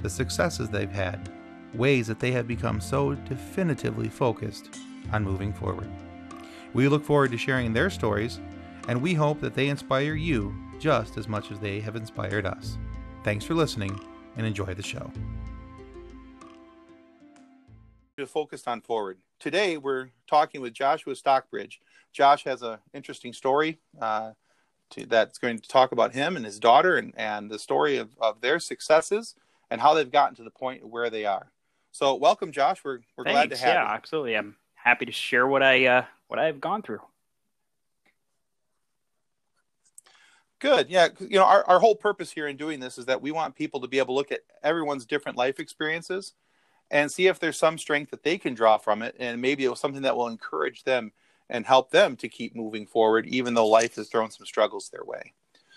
the successes they've had, ways that they have become so definitively focused on moving forward. We look forward to sharing their stories, and we hope that they inspire you just as much as they have inspired us. Thanks for listening and enjoy the show. Focused on forward. Today we're talking with Joshua Stockbridge. Josh has an interesting story uh, to, that's going to talk about him and his daughter and, and the story of, of their successes and how they've gotten to the point where they are. So, welcome, Josh. We're we're Thanks. glad to have yeah, you. Yeah, absolutely. I'm happy to share what I uh, what I've gone through. Good. Yeah. You know, our, our whole purpose here in doing this is that we want people to be able to look at everyone's different life experiences and see if there's some strength that they can draw from it. And maybe it was something that will encourage them and help them to keep moving forward, even though life has thrown some struggles their way.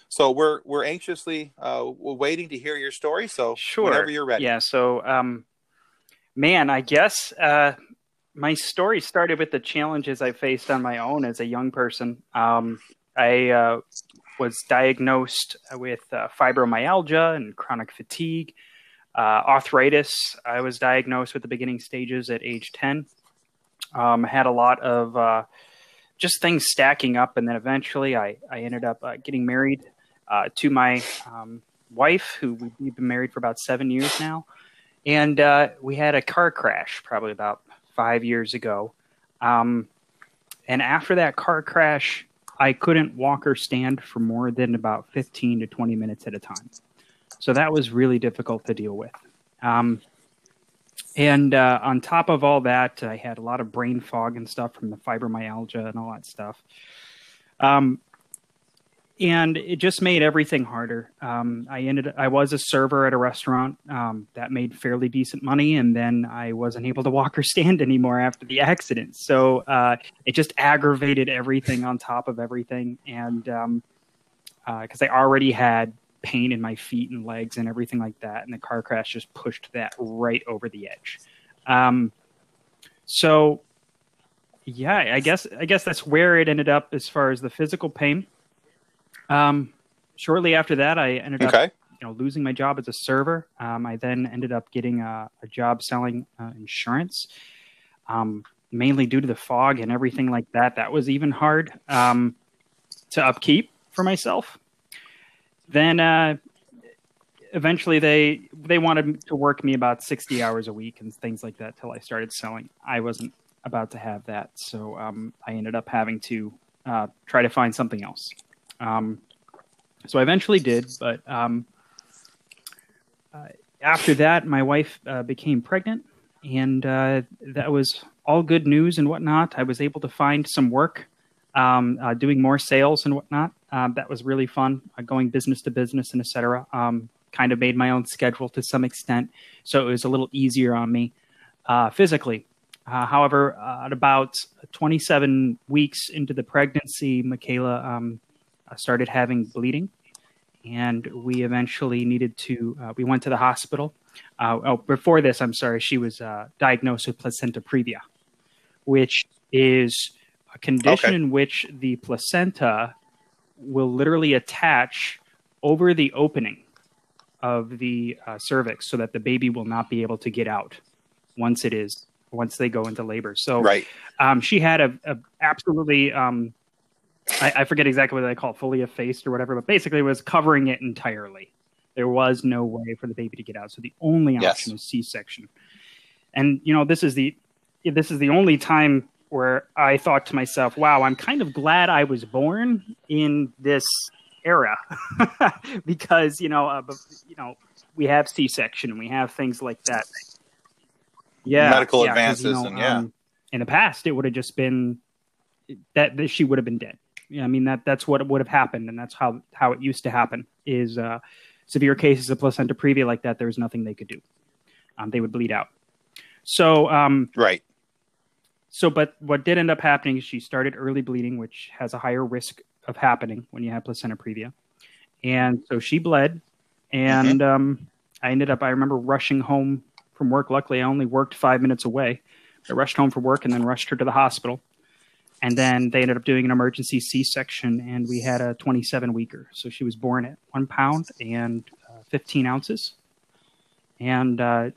So we're we're anxiously uh, we're waiting to hear your story. So sure, whenever you're ready. Yeah. So, um, man, I guess uh, my story started with the challenges I faced on my own as a young person. Um, I uh, was diagnosed with uh, fibromyalgia and chronic fatigue, uh, arthritis. I was diagnosed with the beginning stages at age ten. Um, had a lot of uh, just things stacking up, and then eventually I, I ended up uh, getting married uh, to my um, wife, who we've been married for about seven years now, and uh, we had a car crash probably about five years ago. Um, and after that car crash, I couldn't walk or stand for more than about 15 to 20 minutes at a time. So that was really difficult to deal with. Um, and uh, on top of all that, I had a lot of brain fog and stuff from the fibromyalgia and all that stuff. Um, and it just made everything harder. Um, I ended. I was a server at a restaurant um, that made fairly decent money, and then I wasn't able to walk or stand anymore after the accident. So uh, it just aggravated everything on top of everything, and because uh, I already had pain in my feet and legs and everything like that, and the car crash just pushed that right over the edge. Um, so yeah, I guess I guess that's where it ended up as far as the physical pain. Um, shortly after that, I ended okay. up, you know, losing my job as a server. Um, I then ended up getting a, a job selling uh, insurance, um, mainly due to the fog and everything like that. That was even hard um, to upkeep for myself. Then, uh, eventually, they they wanted to work me about sixty hours a week and things like that till I started selling. I wasn't about to have that, so um, I ended up having to uh, try to find something else. Um, so I eventually did, but um, uh, after that, my wife uh, became pregnant, and uh, that was all good news and whatnot. I was able to find some work, um, uh, doing more sales and whatnot. Um, that was really fun, uh, going business to business and etc. Um, kind of made my own schedule to some extent, so it was a little easier on me uh, physically. however, at about 27 weeks into the pregnancy, Michaela um, started having bleeding and we eventually needed to uh, we went to the hospital uh, oh before this i'm sorry she was uh, diagnosed with placenta previa which is a condition Okay. in which the placenta will literally attach over the opening of the uh, cervix so that the baby will not be able to get out once it is once they go into labor so Right. um, she had a, a absolutely um, I, I forget exactly what they call it, fully effaced or whatever, but basically it was covering it entirely. There was no way for the baby to get out, so the only option Yes. was C-section. And you know, this is the this is the only time where I thought to myself, "Wow, I'm kind of glad I was born in this era," because you know, uh, you know, we have C-section and we have things like that. Yeah, Medical yeah, 'cause, you advances know, and- yeah. um, in the past, it would have just been that, that she would have been dead. Yeah, I mean that that's what would have happened, and that's how how it used to happen. Is uh, severe cases of placenta previa like that? There was nothing they could do. um, they would bleed out. So, um, Right. so, but what did end up happening is she started early bleeding, which has a higher risk of happening when you have placenta previa. And so she bled, and um, I ended up, I remember rushing home from work. Luckily, I only worked five minutes away. I rushed home from work and then rushed her to the hospital. And then they ended up doing an emergency C section, and we had a 27 weeker. So she was born at one pound and uh, 15 ounces. And uh,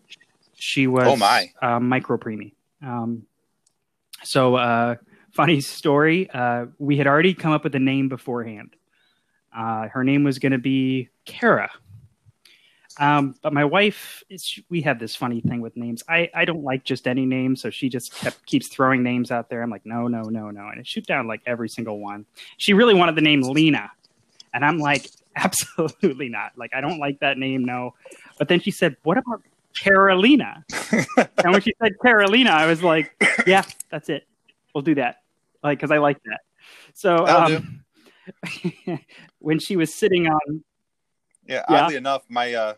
she was Oh, my. uh, micro preemie. Um, so, uh, funny story. Uh, we had already come up with a name beforehand. Uh, her name was going to be Kara. Um, but my wife, is, we have this funny thing with names. I, I don't like just any name, so she just kept, keeps throwing names out there. I'm like, no, no, no, no, and I shoot down like every single one. She really wanted the name Lena, and I'm like, absolutely not. Like, I don't like that name, no. But then she said, what about Carolina? and when she said Carolina, I was like, yeah, that's it. We'll do that. Like, because I like that. So um, when she was sitting on, Yeah, Yeah. oddly enough, my uh,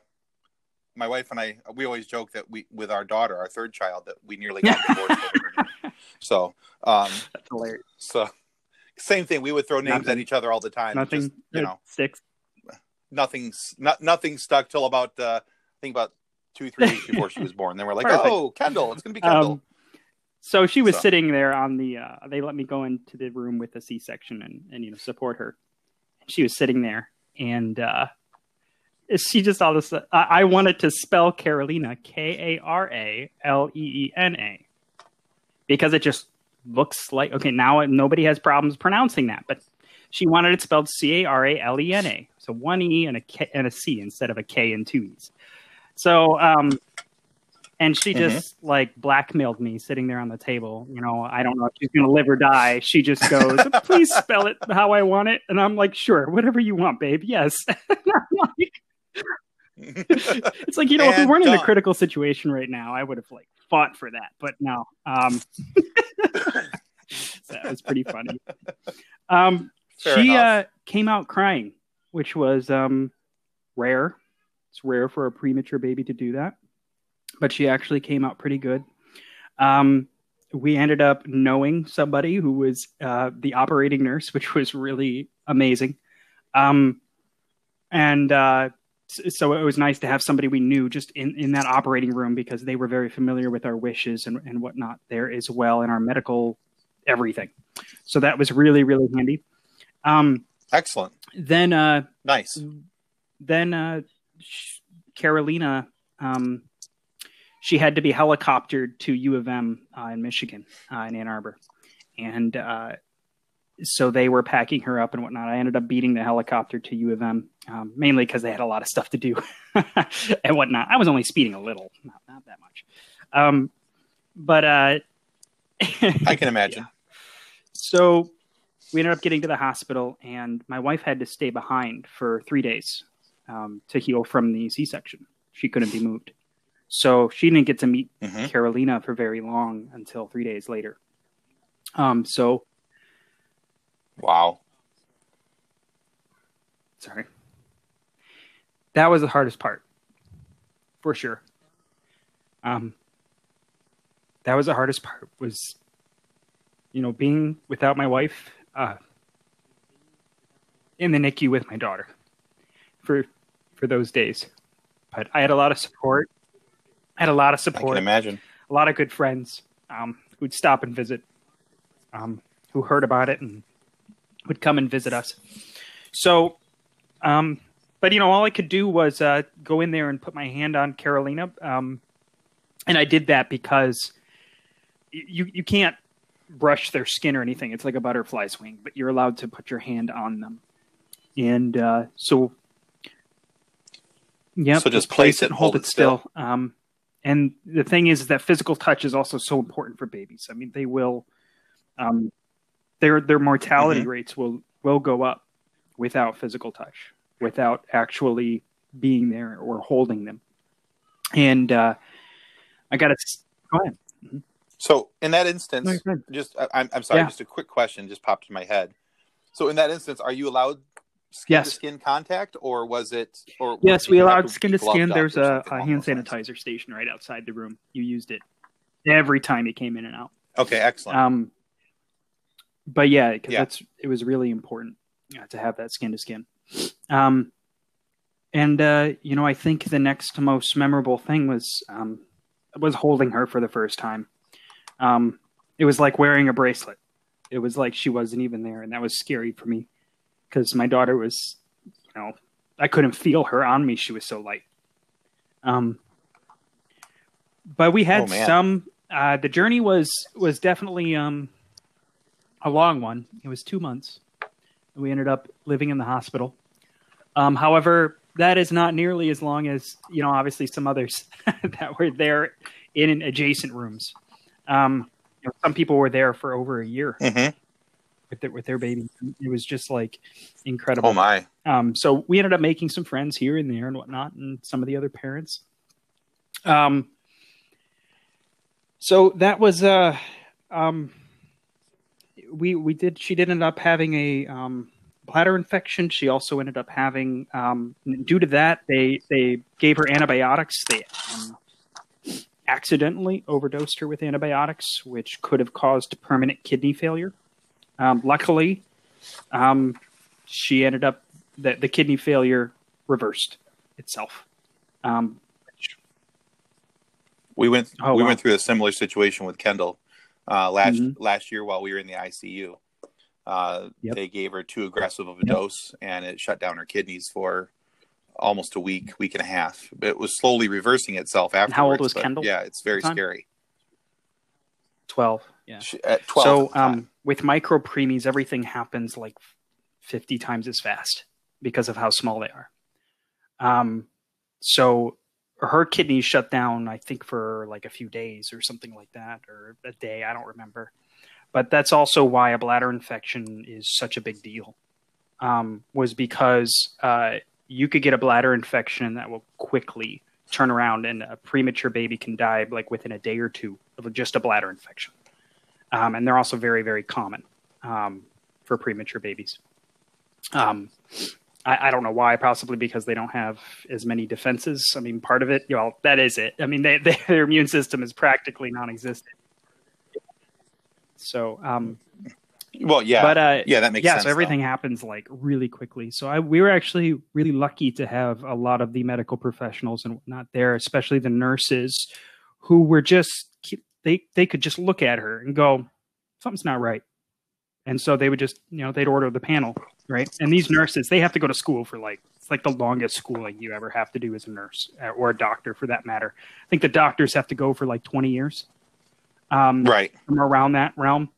my wife and I we always joke that we with our daughter, our third child, that we nearly got divorced. So, um, that's hilarious. so same thing. We would throw names Nothing. at each other all the time. Nothing, Just, you know, sticks. nothing's not nothing stuck till about uh, I think about two three weeks before she was born. Then we're like, Perfect. oh, Kendall, it's gonna be Kendall. Um, so she was So. sitting there on the. Uh, they let me go into the room with the C-section and and you know support her. She was sitting there, and uh, she just all this. I, I wanted to spell Carolina K A R A L E E N A because it just looks like okay. Now nobody has problems pronouncing that, but she wanted it spelled C A R A L E N A, so one E and a K and a C instead of a K and two E's. So, um, and she just like blackmailed me sitting there on the table. You know, I don't know if she's going to live or die. She just goes, "Please spell it how I want it," and I'm like, "Sure, whatever you want, babe. Yes." And I'm like- it's like you know, if we weren't in a critical situation right now, I would have like fought for that. But no, um, that was pretty funny. Um, Fair she uh, came out crying, which was um, rare. It's rare for a premature baby to do that, but she actually came out pretty good. Um, we ended up knowing somebody who was uh, the operating nurse, which was really amazing. Um, and uh, so it was nice to have somebody we knew just in, in that operating room because they were very familiar with our wishes and, and whatnot there as well in our medical everything. So that was really, really handy. Um, Excellent, then, uh, nice. then uh, sh- Carolina, um, she had to be helicoptered to U of M uh, in Michigan, uh, in Ann Arbor, and uh, so they were packing her up and whatnot. I ended up beating the helicopter to U of M, um, mainly because they had a lot of stuff to do and whatnot. I was only speeding a little, not, not that much, um, but uh, I can imagine. so we ended up getting to the hospital, and my wife had to stay behind for three days um, to heal from the C-section. She couldn't be moved, so she didn't get to meet Mhm. Carolina for very long until three days later. Um, so Wow. sorry, that was the hardest part, for sure. Um, that was the hardest part was, you know, being without my wife, uh, in the NICU with my daughter, for for those days. But I had a lot of support. I had a lot of support. I can imagine. a lot of good friends um, who'd stop and visit, um, who heard about it and would come and visit us. So, um, but you know, all I could do was uh, go in there and put my hand on Carolina, um, and I did that because you you can't brush their skin or anything. It's like a butterfly's wing, but you're allowed to put your hand on them, and uh, so. Yeah, So just place it and hold it still. Um, and the thing is that physical touch is also so important for babies. I mean, they will, um, their their mortality Mhm. rates will will go up without physical touch, without actually being there or holding them. And uh, I got to go ahead. So in that instance, No, just I, I'm I'm sorry, Yeah. just a quick question just popped in my head. So in that instance, are you allowed skin Yes. to skin contact, or was it? Or Yes, we allowed skin to skin. There's a, a hand lines? sanitizer station right outside the room. You used it every time you came in and out. Okay, excellent. Um, but yeah, because Yeah. that's it was really important uh, to have that skin to skin. Um, and uh, you know, I think the next most memorable thing was um, was holding her for the first time. Um, it was like wearing a bracelet. It was like she wasn't even there, and that was scary for me because my daughter was, you know, I couldn't feel her on me. She was so light. Um, but we had Oh, some. Uh, the journey was was definitely um, a long one. It was two months. We ended up living in the hospital. Um, however, that is not nearly as long as you know. Obviously, some others that were there in adjacent rooms. Um, you know, some people were there for over a year Mhm. with their, with their baby. It was just like incredible. Oh my! Um, so we ended up making some friends here and there and whatnot, and some of the other parents. Um, so that was uh, um, we we did. She did end up having a um, bladder infection. She also ended up having um, due to that they they gave her antibiotics. They um, accidentally overdosed her with antibiotics, which could have caused permanent kidney failure. Um, luckily, um, she ended up the, the kidney failure reversed itself. Um, We went Oh, we wow. went through a similar situation with Kendall uh, last Mhm. last year while we were in the ICU. Uh, Yep. They gave her too aggressive of a Yep. dose, and it shut down her kidneys for almost a week, week and a half. It was slowly reversing itself After how old was Kendall Yeah, it's very at the time? scary. Twelve. Yeah. She, at twelve. so at um, with micro preemies, everything happens like fifty times as fast because of how small they are. Um, so her kidneys shut down, I think, for like a few days or something like that, or a day. I don't remember. But that's also why a bladder infection is such a big deal. Um, was because uh, you could get a bladder infection that will quickly turn around, and a premature baby can die like within a day or two of just a bladder infection. Um, and they're also very, very common um, for premature babies. Um, I, I don't know why, possibly because they don't have as many defenses. I mean, part of it, you know, that is it. I mean, they, they, their immune system is practically non-existent. So, um, well, yeah, but uh, yeah, that makes yeah, sense. so everything happens like really quickly. So I, we were actually really lucky to have a lot of the medical professionals and whatnot there, especially the nurses, who were just they they could just look at her and go, something's not right, and so they would just you know they'd order the panel right. And these nurses they have to go to school for like it's like the longest schooling you ever have to do as a nurse uh, or a doctor for that matter. I think the doctors have to go for like twenty years. Um, right. from around that realm,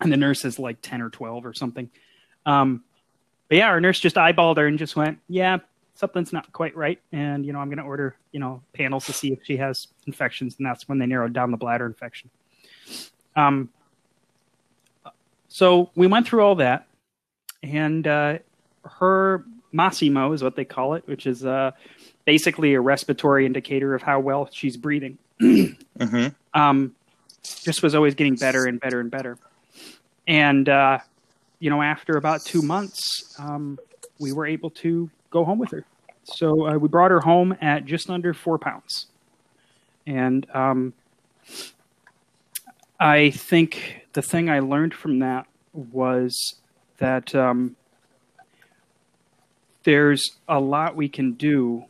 and the nurse is like ten or twelve or something. Um, but yeah, our nurse just eyeballed her and just went, "Yeah, something's not quite right," and you know, I'm going to order you know panels to see if she has infections, and that's when they narrowed down the bladder infection. Um, so we went through all that, and uh, her Masimo is what they call it, which is uh, basically a respiratory indicator of how well she's breathing. hmm um, just was always getting better and better and better. And uh, you know, after about two months, um, we were able to go home with her. So uh, we brought her home at just under four pounds, and um, I think the thing I learned from that was that um, there's a lot we can do.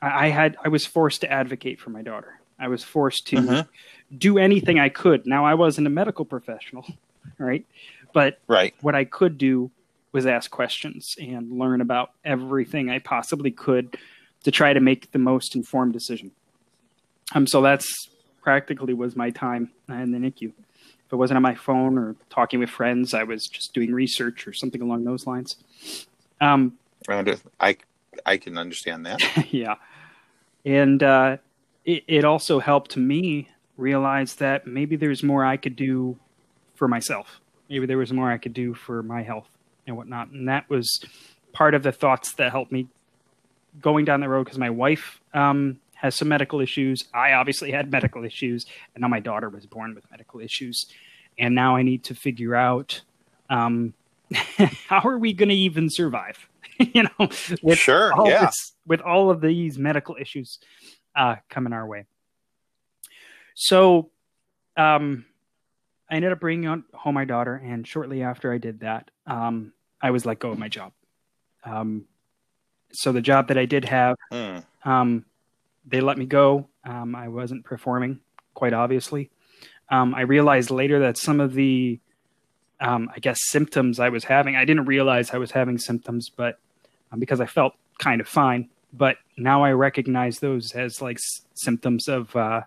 I, I had I was forced to advocate for my daughter. I was forced to Mhm. do anything I could. Now I wasn't a medical professional, right? But Right. what I could do was ask questions and learn about everything I possibly could to try to make the most informed decision. Um, so that's practically was my time in the NICU. If it wasn't on my phone or talking with friends, I was just doing research or something along those lines. Um, I I I can understand that. yeah. And uh, it, it also helped me realize that maybe there's more I could do for myself. Maybe there was more I could do for my health and whatnot. And that was part of the thoughts that helped me going down the road because my wife um, has some medical issues. I obviously had medical issues. And now my daughter was born with medical issues. And now I need to figure out um, how are we going to even survive? you know, with Sure, all yeah. this, with all of these medical issues uh, coming our way. So, um, I ended up bringing home my daughter, and shortly after I did that, um, I was let go of my job. Um, so the job that I did have, Hmm. um, they let me go. Um, I wasn't performing, quite obviously. Um, I realized later that some of the, um, I guess, symptoms I was having, I didn't realize I was having symptoms, but um, because I felt kind of fine. But now I recognize those as like s- symptoms of uh,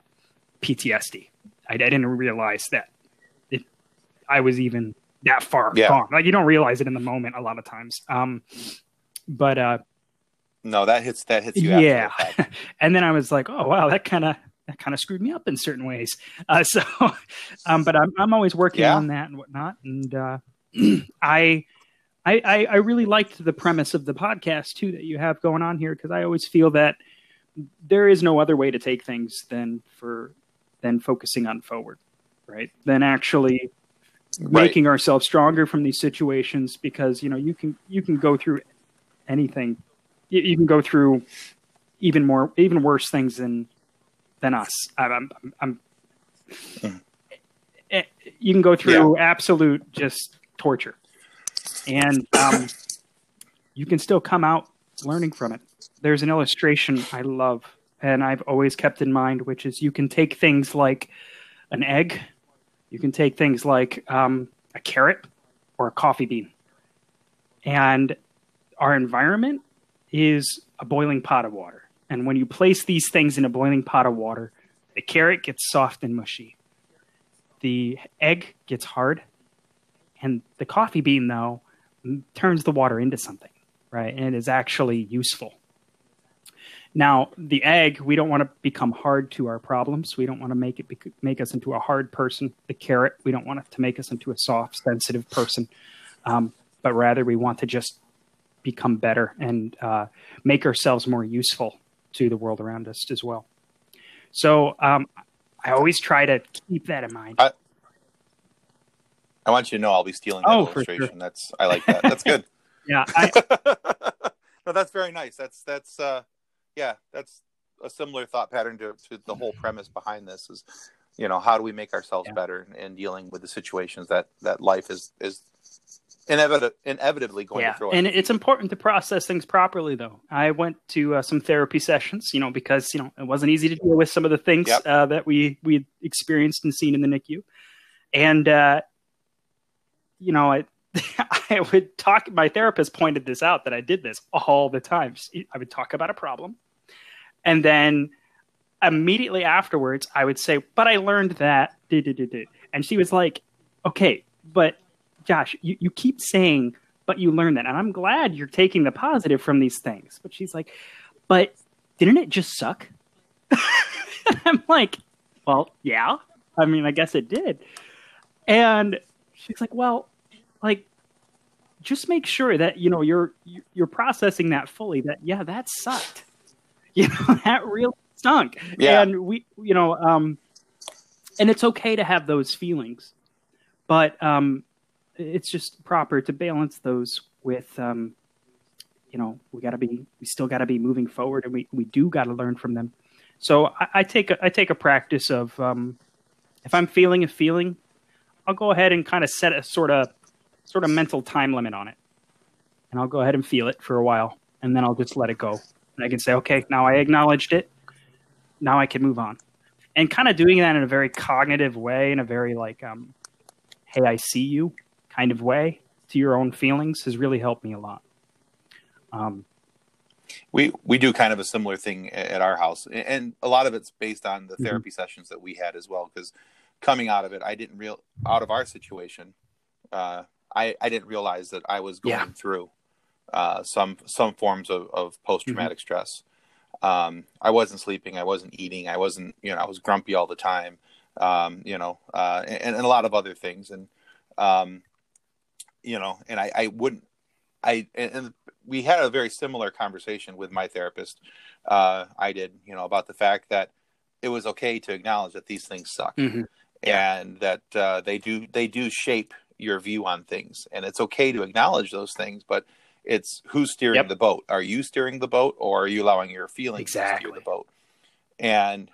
PTSD. I, I didn't realize that it, I was even that far Yeah. gone. Like you don't realize it in the moment a lot of times. Um, but uh, No, that hits that hits you. yeah the and then i was like oh wow that kind of that kind of screwed me up in certain ways uh, so um, but I'm, I'm always working Yeah. on that and whatnot and uh, I, I i i really liked the premise of the podcast too that you have going on here because i always feel that there is no other way to take things than for than focusing on forward right than actually Right. making ourselves stronger from these situations because you know you can you can go through anything you, you can go through even more even worse things than than us. I'm i'm, I'm Eh, you can go through absolute just torture. And um, you can still come out learning from it. There's an illustration i love and i've always kept in mind which is you can take things like an egg. You can take things like um, a carrot or a coffee bean. And our environment is a boiling pot of water. And when you place these things in a boiling pot of water, the carrot gets soft and mushy. The egg gets hard. And the coffee bean, though, turns the water into something, right? And is actually useful. Now, the egg, we don't want to become hard to our problems. We don't want to make it bec- make us into a hard person. The carrot, we don't want it to make us into a soft, sensitive person, um, but rather we want to just become better and uh, make ourselves more useful to the world around us as well. So um, I always try to keep that in mind. I- I want you to know I'll be stealing that Oh, illustration. That's I like that. That's good. yeah, I, no, that's very nice. That's that's uh yeah, that's a similar thought pattern to, to the whole premise behind this is you know, how do we make ourselves Yeah. better in dealing with the situations that that life is is inevit- inevitably going yeah, to throw at and it's important to process things properly. Though I went to uh, some therapy sessions, you know, because you know it wasn't easy to deal with some of the things Yep. uh, that we we experienced and seen in the NICU, and uh, you know, I I would talk. My therapist pointed this out that I did this all the time. I would talk about a problem, and then immediately afterwards, I would say, "But I learned that." do, do, do, do." And she was like, "Okay, but Josh, you, you keep saying." But you learned that, and I'm glad you're taking the positive from these things. But she's like, "But didn't it just suck?" I'm like, "Well, yeah. I mean, I guess it did." And she's like, "Well, like just make sure that you know you're you're processing that fully that yeah that sucked you know that really stunk Yeah. and we you know um and it's okay to have those feelings but um it's just proper to balance those with um you know we got to be we still got to be moving forward and we we do got to learn from them so I, I take a, I take a practice of um if I'm feeling a feeling I'll go ahead and kind of set a sort of sort of mental time limit on it. And I'll go ahead and feel it for a while and then I'll just let it go. And I can say, okay, now I acknowledged it. Now I can move on. And kind of doing that in a very cognitive way, in a very like, um, hey, I see you kind of way to your own feelings has really helped me a lot. Um, we we do kind of a similar thing at our house and a lot of it's based on the Mhm. therapy sessions that we had as well because coming out of it i didn't real out of our situation uh i i didn't realize that i was going Yeah. through uh some some forms of, of post-traumatic stress um i wasn't sleeping i wasn't eating i wasn't you know i was grumpy all the time um you know uh and, and a lot of other things and um you know and i i wouldn't i and, we had a very similar conversation with my therapist. Uh, I did, you know, about the fact that it was okay to acknowledge that these things suck Mhm. and that uh, they do they do shape your view on things, and it's okay to acknowledge those things, but It's who's steering Yep. the boat. Are you steering the boat, or are you allowing your feelings to steer the boat? And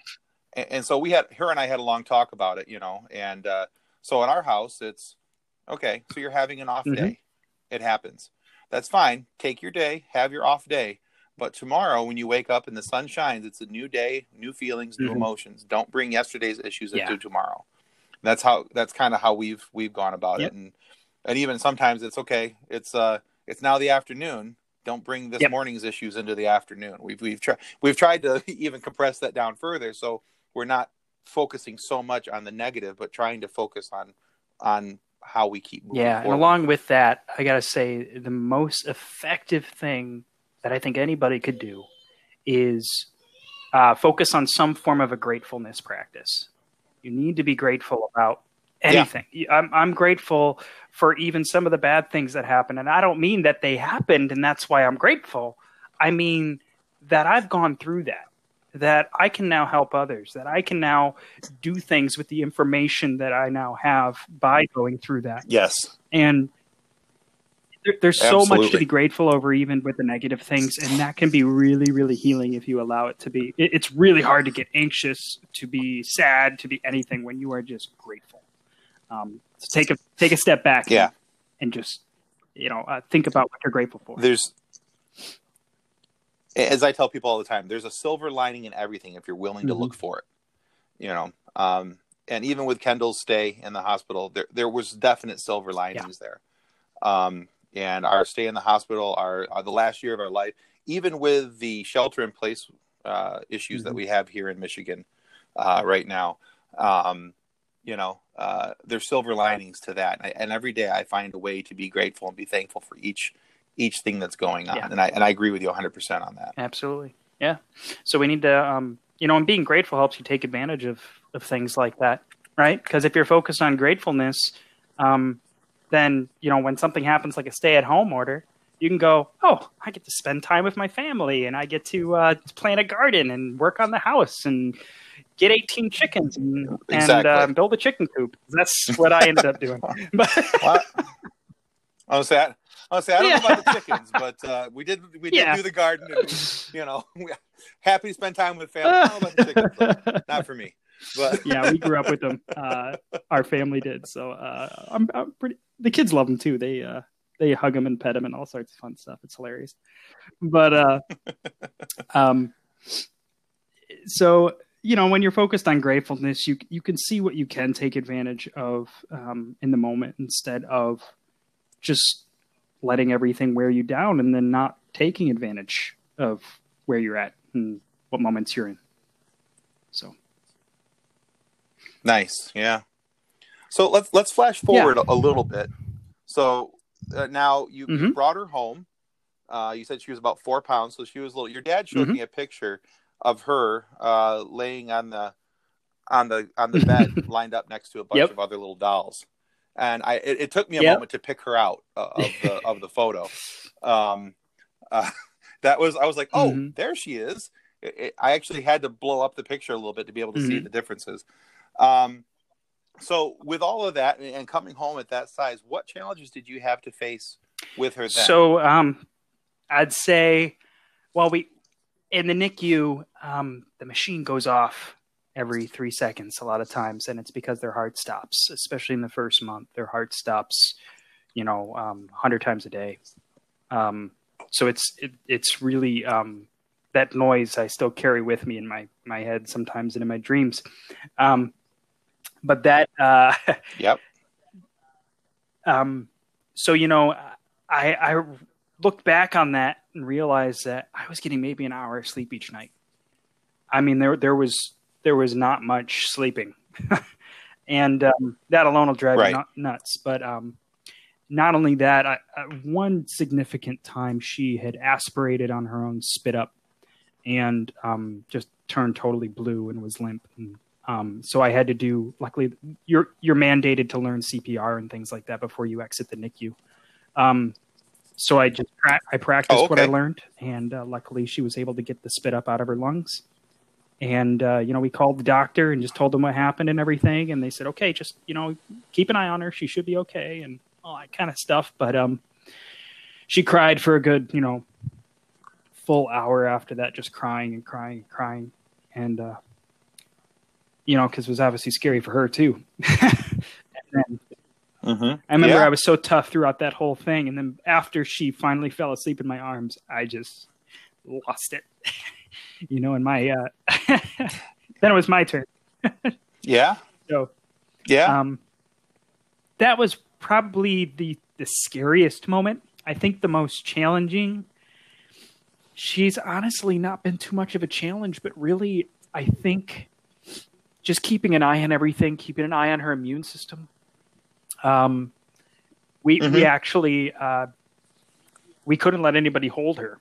and and so we had her and I had a long talk about it, you know. And uh, so in our house, it's okay. So you're having an off Mhm. day. It happens. That's fine. Take your day. Have your off day. But tomorrow, when you wake up and the sun shines, it's a new day, new feelings, new Mhm. emotions. Don't bring yesterday's issues Yeah. into tomorrow. That's how. That's kind of how we've we've gone about Yep. it. And and even sometimes it's okay. It's uh, it's now the afternoon. Don't bring this Yep. morning's issues into the afternoon. We've we've tried we've tried to even compress that down further, so we're not focusing so much on the negative, but trying to focus on on how we keep moving. Yeah, and along with that, I gotta say the most effective thing that I think anybody could do is uh, focus on some form of a gratefulness practice. You need to be grateful about anything. I'm, I'm grateful for even some of the bad things that happen, and I don't mean that they happened and that's why I'm grateful. I mean that I've gone through that. That I can now help others. That I can now do things with the information that I now have by going through that. Yes, and there, there's so much to be grateful over even with the negative things and that can be really really healing if you allow it to be. It, it's really hard to get anxious to be sad to be anything when you are just grateful. Um, so take a take a step back Yeah. and, and just you know uh, think about what you're grateful for. There's as I tell people all the time, there's a silver lining in everything if you're willing to Mhm. look for it. You know, um, and even with Kendall's stay in the hospital, there there was definite silver linings there. Um, and our stay in the hospital, our, our the last year of our life, even with the shelter in place uh, issues that Mhm. we have here in Michigan uh, right now, um, you know, uh, there's silver linings to that. And, I, and every day I find a way to be grateful and be thankful for each each thing that's going on. Yeah. And I and I agree with you 100 percent on that. Absolutely. Yeah. So we need to, um, you know, and being grateful helps you take advantage of, of things like that, right? Because if you're focused on gratefulness, um, then, you know, when something happens like a stay at home order, you can go, oh, I get to spend time with my family and I get to uh, plant a garden and work on the house and get 18 chickens and, and uh, build a chicken coop. That's what I ended up doing. But What? Say I, I say I don't know about the chickens, but uh, we did we did Yeah. do the garden. And, you know, we, happy to spend time with family. I don't know about the chickens, not for me. But yeah, we grew up with them. Uh, our family did. So uh, I'm, I'm pretty. The kids love them too. They uh, they hug them and pet them and all sorts of fun stuff. It's hilarious. But uh, um, so you know, when you're focused on gratefulness, you you can see what you can take advantage of um, in the moment instead of just letting everything wear you down and then not taking advantage of where you're at and what moments you're in. So. Nice, yeah. So let's let's flash forward a, a little bit. So uh, now you, you Mhm. brought her home. Uh, you said she was about four pounds, so she was little. Your dad showed Mhm. me a picture of her uh, laying on the on the on the bed, lined up next to a bunch Yep. of other little dolls. And I it, it took me a Yep. moment to pick her out uh, of the of the photo. Um, uh, that was I was like, oh, Mhm. there she is. It, it- I actually had to blow up the picture a little bit to be able to see Mhm. the differences. Um, so with all of that and coming home at that size, what challenges did you have to face with her then? So um, I'd say, well, we in the NICU, um, the machine goes off every three seconds a lot of times, and it's because their heart stops, especially in the first month. Their heart stops, you know, um, hundred times a day. Um, so it's it, it's really um, that noise I still carry with me in my my head sometimes and in my dreams. Um, but that uh, Yep. um, so you know, I I looked back on that and realized that I was getting maybe an hour of sleep each night. I mean, there there was there was not much sleeping, and um, that alone will drive Right. you nuts. But um, not only that, I, I, one significant time she had aspirated on her own spit up, and um, just turned totally blue and was limp. And um, so I had to do. Luckily, you're you're mandated to learn CPR and things like that before you exit the NICU. Um, so I just I practiced Oh, what I learned, and uh, luckily she was able to get the spit up out of her lungs. And uh, you know, we called the doctor and just told them what happened and everything, and they said, "Okay, just you know, keep an eye on her. She should be okay," and all that kind of stuff. But um, she cried for a good, you know, full hour after that, just crying and crying and crying, and uh, you know, because it was obviously scary for her too. and then Mm-hmm. I remember Yeah. I was so tough throughout that whole thing, and then after she finally fell asleep in my arms, I just lost it. you know, and my uh, then it was my turn. Yeah. So Yeah. um, that was probably the the scariest moment. I think the most challenging. She's honestly not been too much of a challenge, but really, I think just keeping an eye on everything, keeping an eye on her immune system. Um, we we Mhm. actually uh, we couldn't let anybody hold her.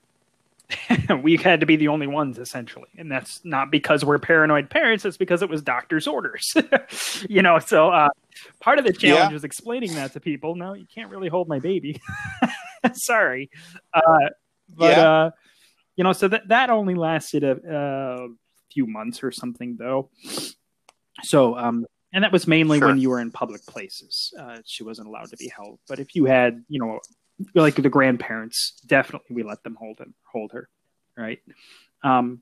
we had to be the only ones essentially, and that's not because we're paranoid parents. It's because it was doctor's orders. you know, so uh, part of the challenge Yeah. was explaining that to people. No, you can't really hold my baby. Sorry, uh, but Yeah. uh, you know, so that that only lasted a, a few months or something, though. So, um, and that was mainly Sure. when you were in public places. Uh, she wasn't allowed to be held. But if you had, you know, like the grandparents, definitely we let them hold him, hold her, right? Um,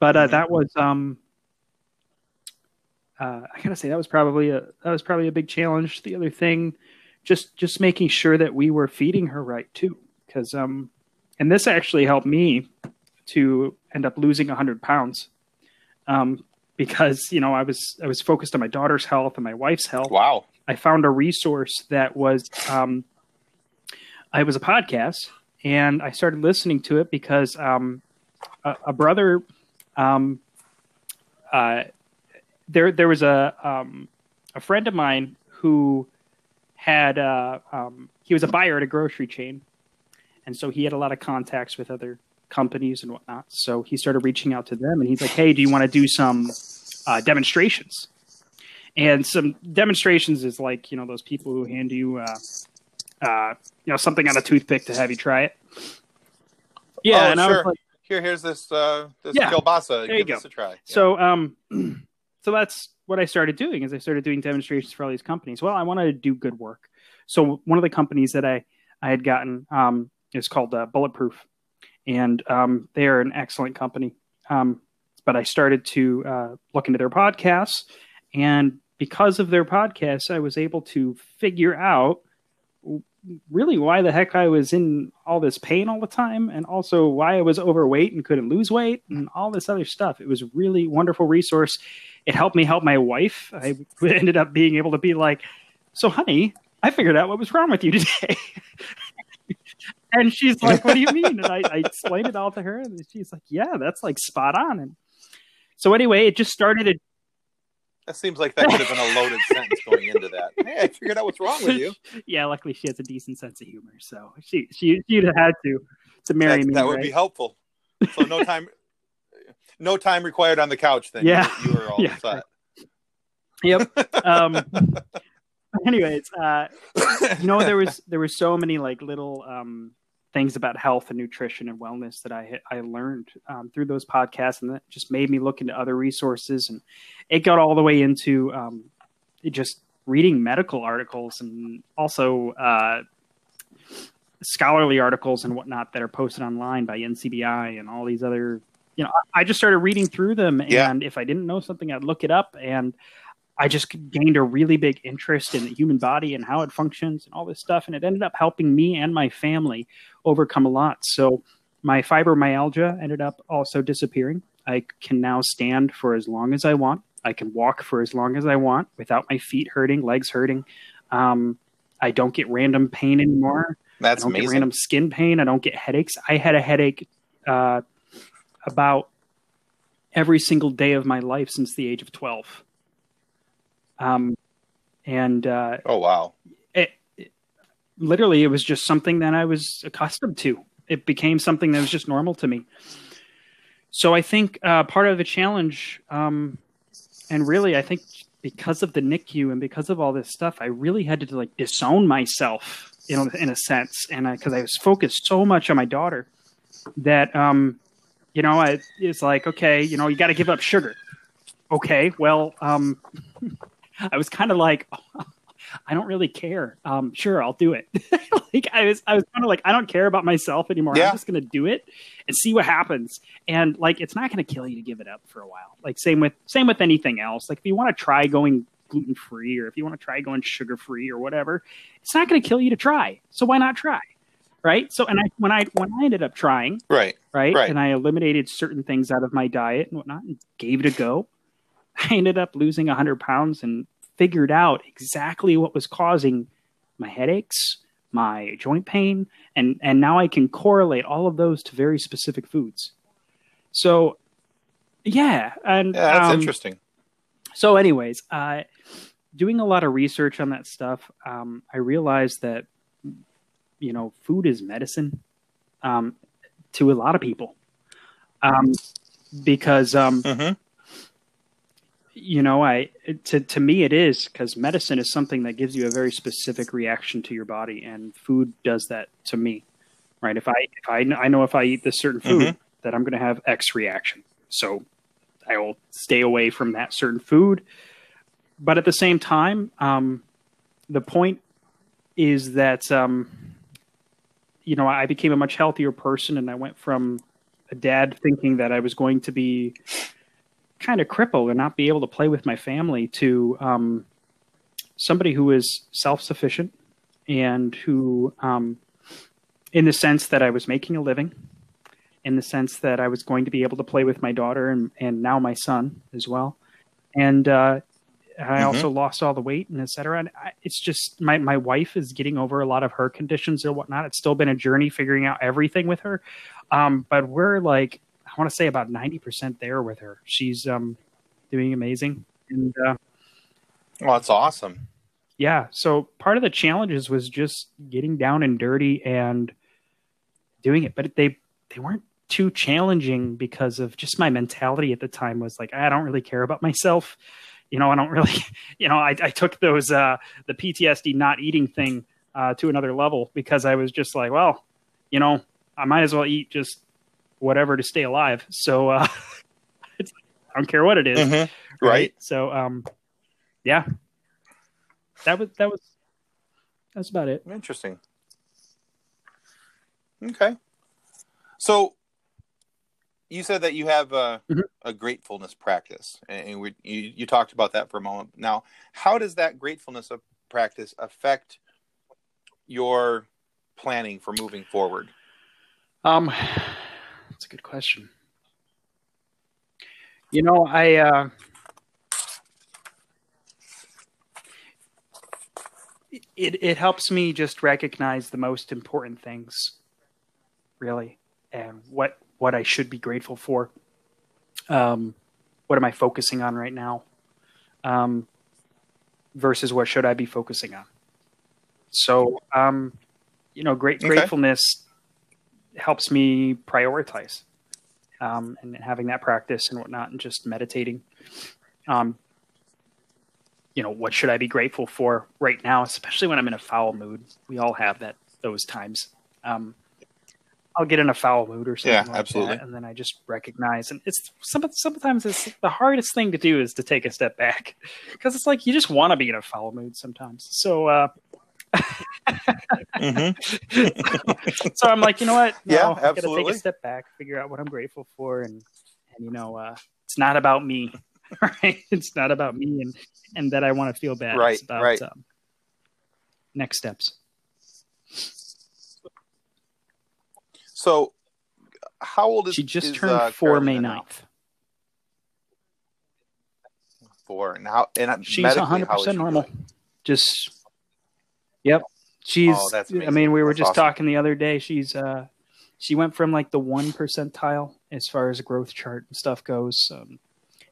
but uh, that was, um, uh, I gotta say, that was probably a that was probably a big challenge. The other thing, just just making sure that we were feeding her right too, because um, and this actually helped me to end up losing hundred pounds, um, because you know I was I was focused on my daughter's health and my wife's health. wow. I found a resource that was um, I was a podcast, and I started listening to it because um, a, a brother, um, uh, there there was a um, a friend of mine who had uh, um, he was a buyer at a grocery chain, and so he had a lot of contacts with other companies and whatnot. So he started reaching out to them, and he's like, "Hey, do you want to do some uh, demonstrations?" And some demonstrations is like you know those people who hand you uh, uh, you know something on a toothpick to have you try it. Yeah, Oh, and I was sure. like, Here, here's this uh, this Yeah. kielbasa. There you go. this a try. So, um, so that's what I started doing. Is I started doing demonstrations for all these companies. Well, I wanted to do good work. So one of the companies that I I had gotten um, is called uh, Bulletproof, and um, they are an excellent company. Um, but I started to uh, look into their podcasts, and because of their podcasts, I was able to figure out really why the heck I was in all this pain all the time, and also why I was overweight and couldn't lose weight, and all this other stuff. It was really wonderful resource. It helped me help my wife. I ended up being able to be like, "So, honey, I figured out what was wrong with you today." and she's like, "What do you mean?" And I, I explained it all to her, and she's like, "Yeah, that's like spot on." And so, anyway, it just started. A, That seems like that could have been a loaded sentence going into that. Hey, I figured out what's wrong with you. yeah, luckily she has a decent sense of humor, so she she she'd have had to to marry That, me. that would right? be helpful. So no time, no time required on the couch. Then Yeah. you, you were all Yeah, set. Yep. Um, anyways, uh, you know there was there were so many like little um, things about health and nutrition and wellness that I I learned um, through those podcasts, and that just made me look into other resources, and it got all the way into um, just reading medical articles and also uh, scholarly articles and whatnot that are posted online by NCBI and all these other. You know, I just started reading through them, Yeah. and if I didn't know something, I'd look it up, and I just gained a really big interest in the human body and how it functions and all this stuff. And it ended up helping me and my family overcome a lot. So my fibromyalgia ended up also disappearing. I can now stand for as long as I want. I can walk for as long as I want without my feet hurting, legs hurting. Um, I don't get random pain anymore. That's I don't get amazing. random skin pain. I don't get headaches. I had a headache uh, about every single day of my life since the age of 12. Um, and uh, Oh wow. it, it- literally, it was just something that I was accustomed to. It became something that was just normal to me. So I think uh, part of the challenge, um, and really, I think because of the NICU and because of all this stuff, I really had to like disown myself, you know, in a sense, and because I, was focused so much on my daughter that, um, you know, I, it's like, okay, you know, you got to give up sugar. Okay, well, um, I was kind of like, I don't really care. Um, sure, I'll do it. like I was, I was kind of like, I don't care about myself anymore. Yeah. I'm just gonna do it and see what happens. And like, it's not gonna kill you to give it up for a while. Like same with same with anything else. Like if you want to try going gluten free or if you want to try going sugar free or whatever, it's not gonna kill you to try. So why not try? Right. So and I when I when I ended up trying, Right. right? Right. And I eliminated certain things out of my diet and whatnot and gave it a go. I ended up losing 100 pounds and figured out exactly what was causing my headaches, my joint pain, and, and now I can correlate all of those to very specific foods. So, yeah. And, Yeah, that's um, interesting. so anyways uh, doing a lot of research on that stuff um, i realized that you know food is medicine um, to a lot of people um, because um, hmm you know i to, to me it is because medicine is something that gives you a very specific reaction to your body and food does that to me right? If i if i, I know if i eat this certain food Mhm. that i'm going to have x reaction. So i will stay away from that certain food. But at the same time um, the point is that um, you know i became a much healthier person and i went from a dad thinking that i was going to be kind of crippled and not be able to play with my family to um, somebody who is self-sufficient and who um, in the sense that i was making a living in the sense that i was going to be able to play with my daughter and, and now my son as well and uh, I Mhm. also lost all the weight and et cetera. And I, it's just my, my wife is getting over a lot of her conditions or whatnot. It's still been a journey figuring out everything with her. Um, but we're like, I want to say about 90% there with her. She's um, doing amazing. And uh, Well, that's awesome. yeah, so part of the challenges was just getting down and dirty and doing it. But they, they weren't too challenging because of just my mentality at the time was like, I don't really care about myself. You know, I don't really, you know, I, I took those, uh, the PTSD not eating thing uh, to another level because I was just like, well, you know, I might as well eat just whatever to stay alive. So uh, it's, I don't care what it is Mhm. Right. So, um, yeah, that was that was that's about it. Interesting. Okay. So you said that you have a, Mhm. a gratefulness practice, and we, you, you talked about that for a moment. Now, how does that gratefulness of practice affect your planning for moving forward? Um, that's a good question. You know, I uh, it it helps me just recognize the most important things, really, and what what I should be grateful for. Um, what am I focusing on right now? Um, versus what should I be focusing on? So, um, you know, great Okay. gratefulness helps me prioritize um, and having that practice and whatnot and just meditating. Um, you know what should i be grateful for right now especially when i'm in a foul mood? We all have that those times. Um, i'll get in a foul mood or something Yeah, like absolutely. that, and then i just recognize and it's some, sometimes it's the hardest thing to do is to take a step back because it's like you just want to be in a foul mood sometimes. So uh, Mm-hmm. so I'm like, you know what? No, Yeah, I gotta take a step back, figure out what I'm grateful for, and and you know, uh, it's not about me, right? It's not about me, and and that I want to feel bad. Right, It's about right. um, next steps. So, how old is She just is, turned uh, four May Carolina now? 9th. Four. And how? And She's medically, 100 how is she percent normal. doing? Just, yep. She's. Oh, that's I mean, we were That's just awesome. talking the other day. She's. uh She went from like the one percentile as far as growth chart and stuff goes, um,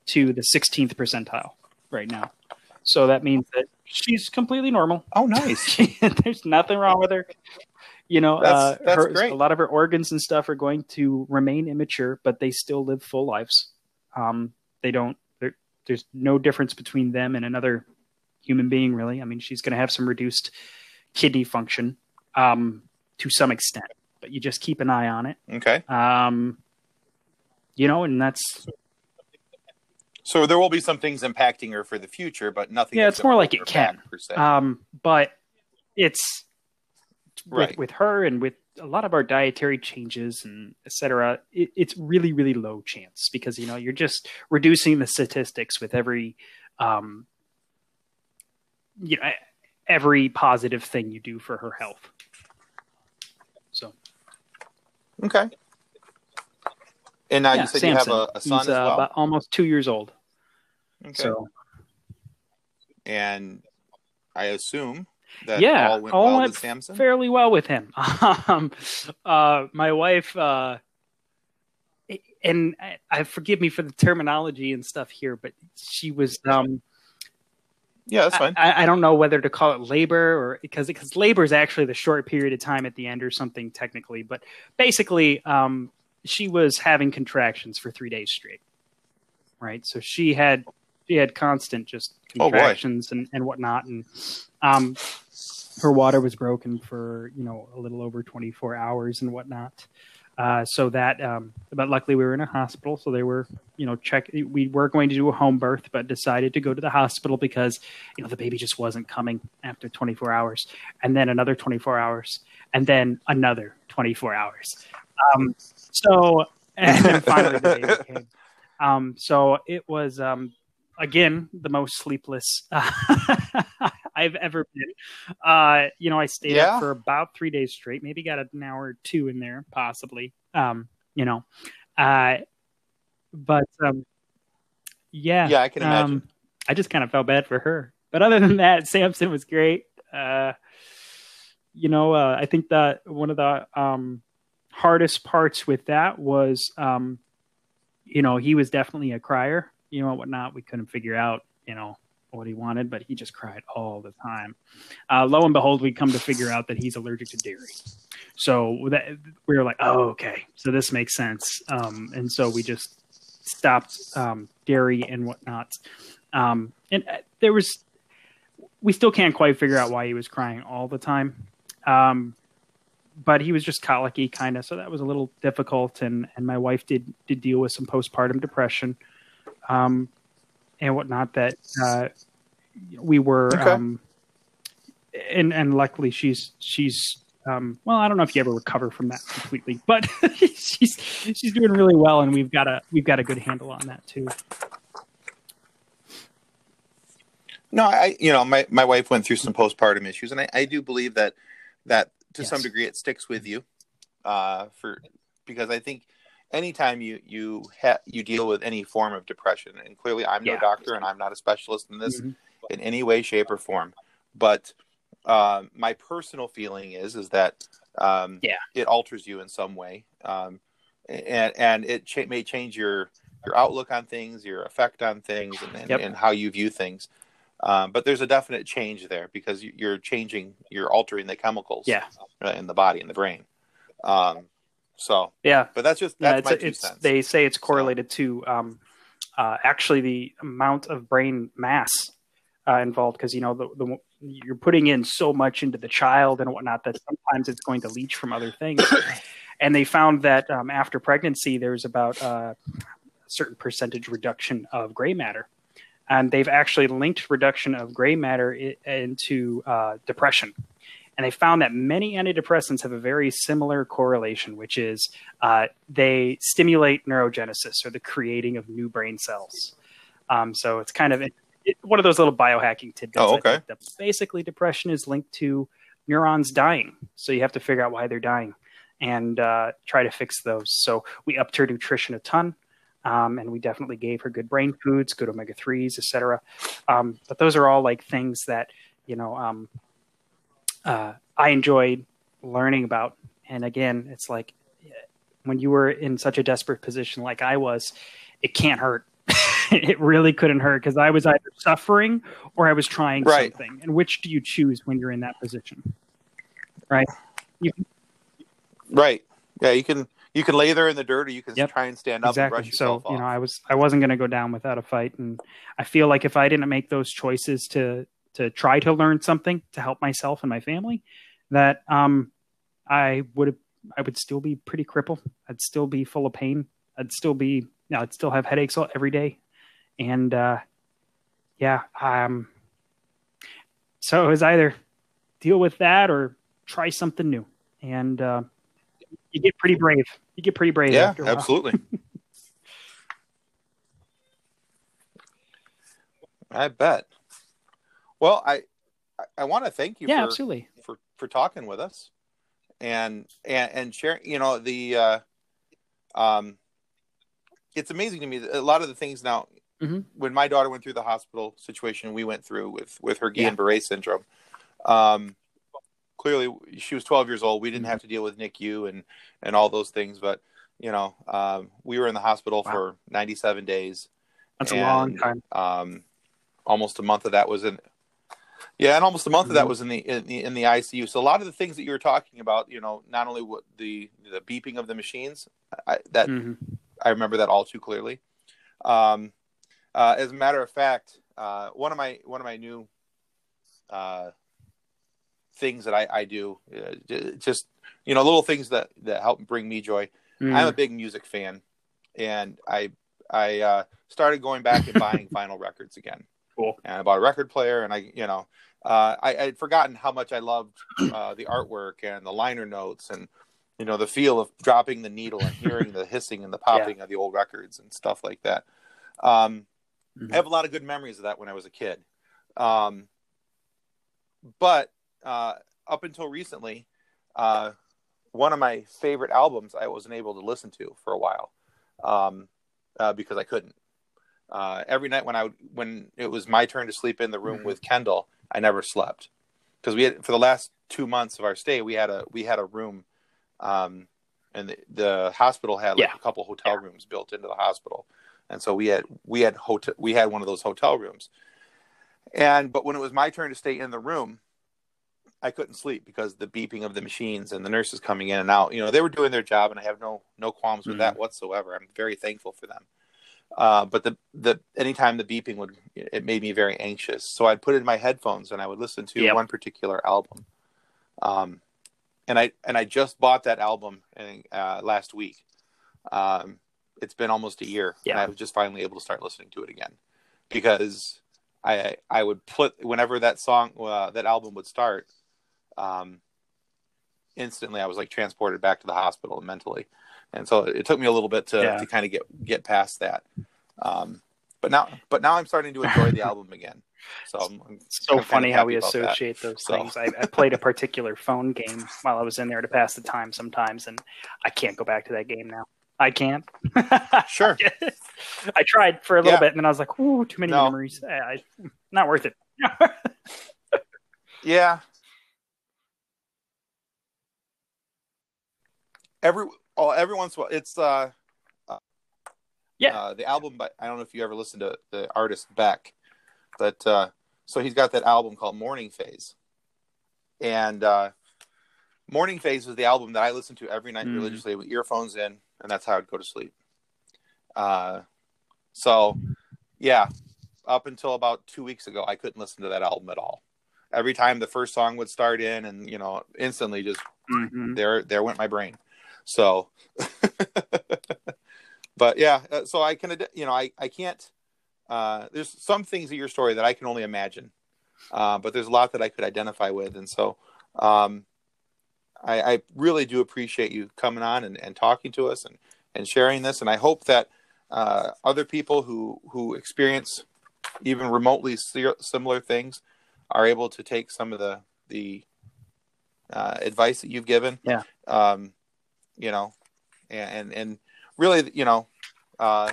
to the 16th percentile right now. So that means that she's completely normal. Oh, nice. There's nothing wrong with her. You know, That's- uh, that's her- great. a lot of her organs and stuff are going to remain immature, but they still live full lives. Um, they don't. there- There's no difference between them and another human being, really. I mean, she's going to have some reduced kidney function um, to some extent, but you just keep an eye on it. Okay. Um, you know, and that's So there will be some things impacting her for the future, but nothing. Yeah, it's more like it can. per se. Um, but it's Right. with, with her and with a lot of our dietary changes and et cetera, it, it's really, really low chance because, you know, you're just reducing the statistics with every, um, you know, every positive thing you do for her health. So, okay. And now yeah, you said Samson. you have a, a son He's as uh, well. about almost two years old. okay. So, and I assume that yeah, all went all well went with Samson. fairly well with him. Um, uh, my wife, uh, and I, I forgive me for the terminology and stuff here, but she was. Um, yeah, that's fine. I, I don't know whether to call it labor or because because labor is actually the short period of time at the end or something technically, but basically, um, she was having contractions for three days straight. Right, so she had she had constant just Oh, contractions and and whatnot, and um, her water was broken for you know a little over 24 hours and whatnot uh, so that um, but luckily we were in a hospital so they were you know check we were going to do a home birth but decided to go to the hospital because you know the baby just wasn't coming after 24 hours and then another 24 hours and then another 24 hours. Um, so and then finally the baby came. Um, so it was um, again the most sleepless I've ever been. Uh, you know, I stayed Yeah. up for about three days straight. Maybe got an hour or two in there, possibly. Um, you know, uh, but um, yeah, Yeah, I can imagine. Um, I just kind of felt bad for her, but other than that, Samson was great. Uh, you know, uh, I think that one of the um, hardest parts with that was, um, you know, he was definitely a crier. You know, and whatnot. We couldn't figure out, you know, what he wanted, but he just cried all the time. Uh, lo and behold, we come to figure out that he's allergic to dairy. So that we were like, oh, okay, so this makes sense. Um, and so we just stopped um, dairy and whatnot. Um, and uh, there was, we still can't quite figure out why he was crying all the time. Um, but he was just colicky kind of, so that was a little difficult. And and my wife did did deal with some postpartum depression. Um, and whatnot that uh, we were Okay. um, and and luckily she's she's um, well I don't know if you ever recover from that completely but she's she's doing really well and we've got a we've got a good handle on that too No, I you know my my wife went through some postpartum issues, and I, I do believe that that to some degree it sticks with you, uh, for because I think anytime you you ha- you deal with any form of depression, and clearly I'm no Yeah. doctor and I'm not a specialist in this Mhm. in any way, shape, or form, but um, my personal feeling is is that um, Yeah. it alters you in some way, um, and and it cha- may change your your outlook on things, your effect on things, and and, Yep. and how you view things. Um, but there's a definite change there because you- you're changing, you're altering the chemicals yeah uh, in the body and the brain. Um, so, yeah. but that's just yeah that's it's, my two it's cents. they say it's correlated to um, uh, actually the amount of brain mass uh, involved because you know the, the you're putting in so much into the child and whatnot that sometimes it's going to leach from other things. And they found that um, after pregnancy there's about uh, a certain percentage reduction of gray matter. And they've actually linked reduction of gray matter i- into uh, depression and they found that many antidepressants have a very similar correlation which is uh, they stimulate neurogenesis or the creating of new brain cells um, so it's kind of it, one of those little biohacking tidbits Oh, okay. basically depression is linked to neurons dying so you have to figure out why they're dying and uh, try to fix those so we upped her nutrition a ton um, and we definitely gave her good brain foods, good omega threes, etc. Um, but those are all like things that you know um, uh, I enjoyed learning about. And again, it's like when you were in such a desperate position like I was, it can't hurt. it really couldn't hurt because I was either suffering or I was trying Right. something. And which do you choose when you're in that position? Right? right? Yeah, you can you can lay there in the dirt, or you can Yep. try and stand up exactly. and brush So yourself you know. I was I wasn't going to go down without a fight, and I feel like if I didn't make those choices to to try to learn something to help myself and my family, that um, I would I would still be pretty crippled. I'd still be full of pain. I'd still be you know, I'd still have headaches all, every day, and uh, yeah, um, so it was either deal with that or try something new, and uh, you get pretty brave. You get pretty brave. Yeah, after a while. absolutely. I bet. Well, I I- want to thank you Yeah, for, absolutely. for for talking with us and and and sharing. You know the uh, um, it's amazing to me that a lot of the things now. Mhm. When my daughter went through the hospital situation we went through with with her Yeah. Guillain-Barré syndrome, um, clearly she was 12 years old. We didn't have to deal with NICU and and all those things, but you know um, we were in the hospital Wow. for 97 days. That's a long time. Um, almost a month of that was in, yeah, and almost a month of that Mhm. was in the, in the in the ICU. So a lot of the things that you were talking about, you know, not only what the the beeping of the machines, I, that Mhm. I remember that all too clearly. Um, uh, as a matter of fact, uh, one of my one of my new uh, things that I, I do, uh, just you know, little things that that help bring me joy. Mhm. I'm a big music fan, and I I uh, started going back and buying vinyl records again. Cool. And I bought a record player, and I you know uh, I I'd forgotten how much I loved uh, the artwork and the liner notes and you know the feel of dropping the needle and hearing the hissing and the popping of the old records and stuff like that. Um, Mhm. I have a lot of good memories of that when I was a kid. Um, but uh, up until recently, uh, one of my favorite albums I wasn't able to listen to for a while um, uh, because I couldn't. Uh, every night when I would, when it was my turn to sleep in the room Mhm. with Kendall, I never slept because we had for the last two months of our stay we had a we had a room, um, and the, the hospital had like Yeah. a couple hotel rooms built into the hospital, and so we had we had hotel we had one of those hotel rooms, and but when it was my turn to stay in the room, I couldn't sleep because the beeping of the machines and the nurses coming in and out. You know, they were doing their job, and I have no no qualms with that whatsoever. I'm very thankful for them. Uh, but the the anytime the beeping would, it made me very anxious. So I'd put in my headphones and I would listen to Yep. one particular album. Um, and I and I just bought that album in, uh, last week. Um, it's been almost a year, and Yeah. I was just finally able to start listening to it again because I I would put whenever that song uh, that album would start, um, instantly I was like transported back to the hospital mentally, and so it took me a little bit to, Yeah. to kind of get get past that. Um, but now but now I'm starting to enjoy the album again. So I'm, I'm so funny how we about that. associate those So- things. I, I played a particular phone game while I was in there to pass the time sometimes, and I can't go back to that game now. I can't. Sure. I tried for a little Yeah. bit, and then I was like, "Ooh, too many No. memories. I, I, not worth it." Yeah. Every oh, every once in a while, it's uh, Yeah. uh, the album. By I don't know if you ever listened to the artist Beck, but uh, so he's got that album called Morning Phase, and uh, Morning Phase was the album that I listened to every night Mm. religiously with earphones in, and that's how I'd go to sleep. Uh, so yeah, up until about two weeks ago, I couldn't listen to that album at all. Every time the first song would start in, and you know, instantly just Mhm. there there went my brain. So, but yeah, uh, so I can, you know, I I can't. Uh, there's some things in your story that I can only imagine, uh, but there's a lot that I could identify with, and so um, I, I really do appreciate you coming on and, and talking to us and, and sharing this, and I hope that uh, other people who who experience even remotely similar things are able to take some of the the uh, advice that you've given. Yeah. Um, you know, and and, really, you know, uh,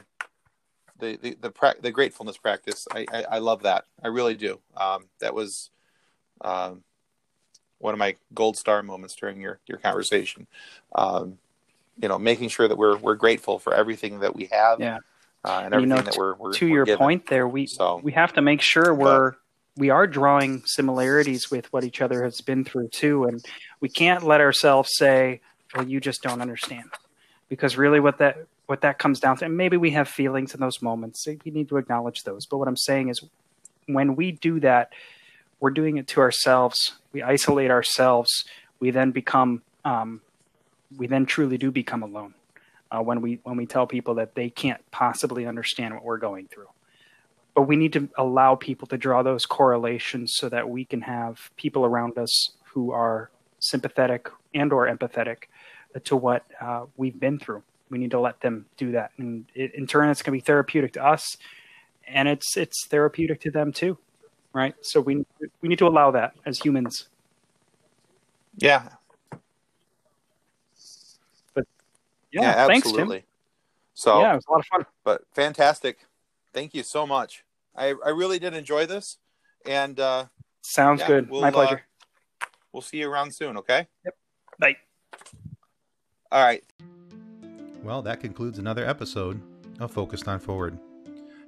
the the the, pra- the gratefulness practice. I, I I love that. I really do. Um, that was um, one of my gold star moments during your your conversation. Um, you know, making sure that we're we're grateful for everything that we have. Yeah. Uh, and You everything know, that we're, we're to we're your given. point there we So- we have to make sure we're we are drawing similarities with what each other has been through too and we can't let ourselves say well you just don't understand. Because really what that what that comes down to and maybe we have feelings in those moments we need to acknowledge those. But what i'm saying is when we do that we're doing it to ourselves. We isolate ourselves. We then become um, we then truly do become alone uh, when we when we tell people that they can't possibly understand what we're going through. But we need to allow people to draw those correlations so that we can have people around us who are sympathetic and or empathetic to what uh, we've been through. We need to let them do that, and it, in turn, it's going to be therapeutic to us, and it's it's therapeutic to them too, right? So we we need to allow that as humans. Yeah. But Yeah, yeah, thanks, absolutely. Tim. So, Yeah, it was a lot of fun. but fantastic. Thank you so much. I, I really did enjoy this, and uh, Sounds Yeah, good. we'll, My pleasure. we'll see you around soon. Okay. Yep. Bye. All right. Well, that concludes another episode of Focused on Forward.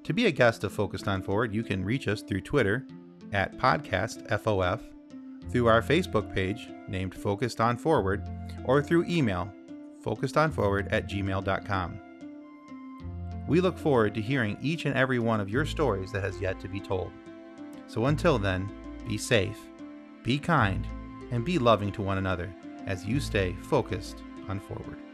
To be a guest of Focused on Forward, you can reach us through Twitter at podcastfof, through our Facebook page named Focused on Forward, or through email focusedonforward at gmail.com. We look forward to hearing each and every one of your stories that has yet to be told. So until then, be safe, be kind, and be loving to one another as you stay focused on forward.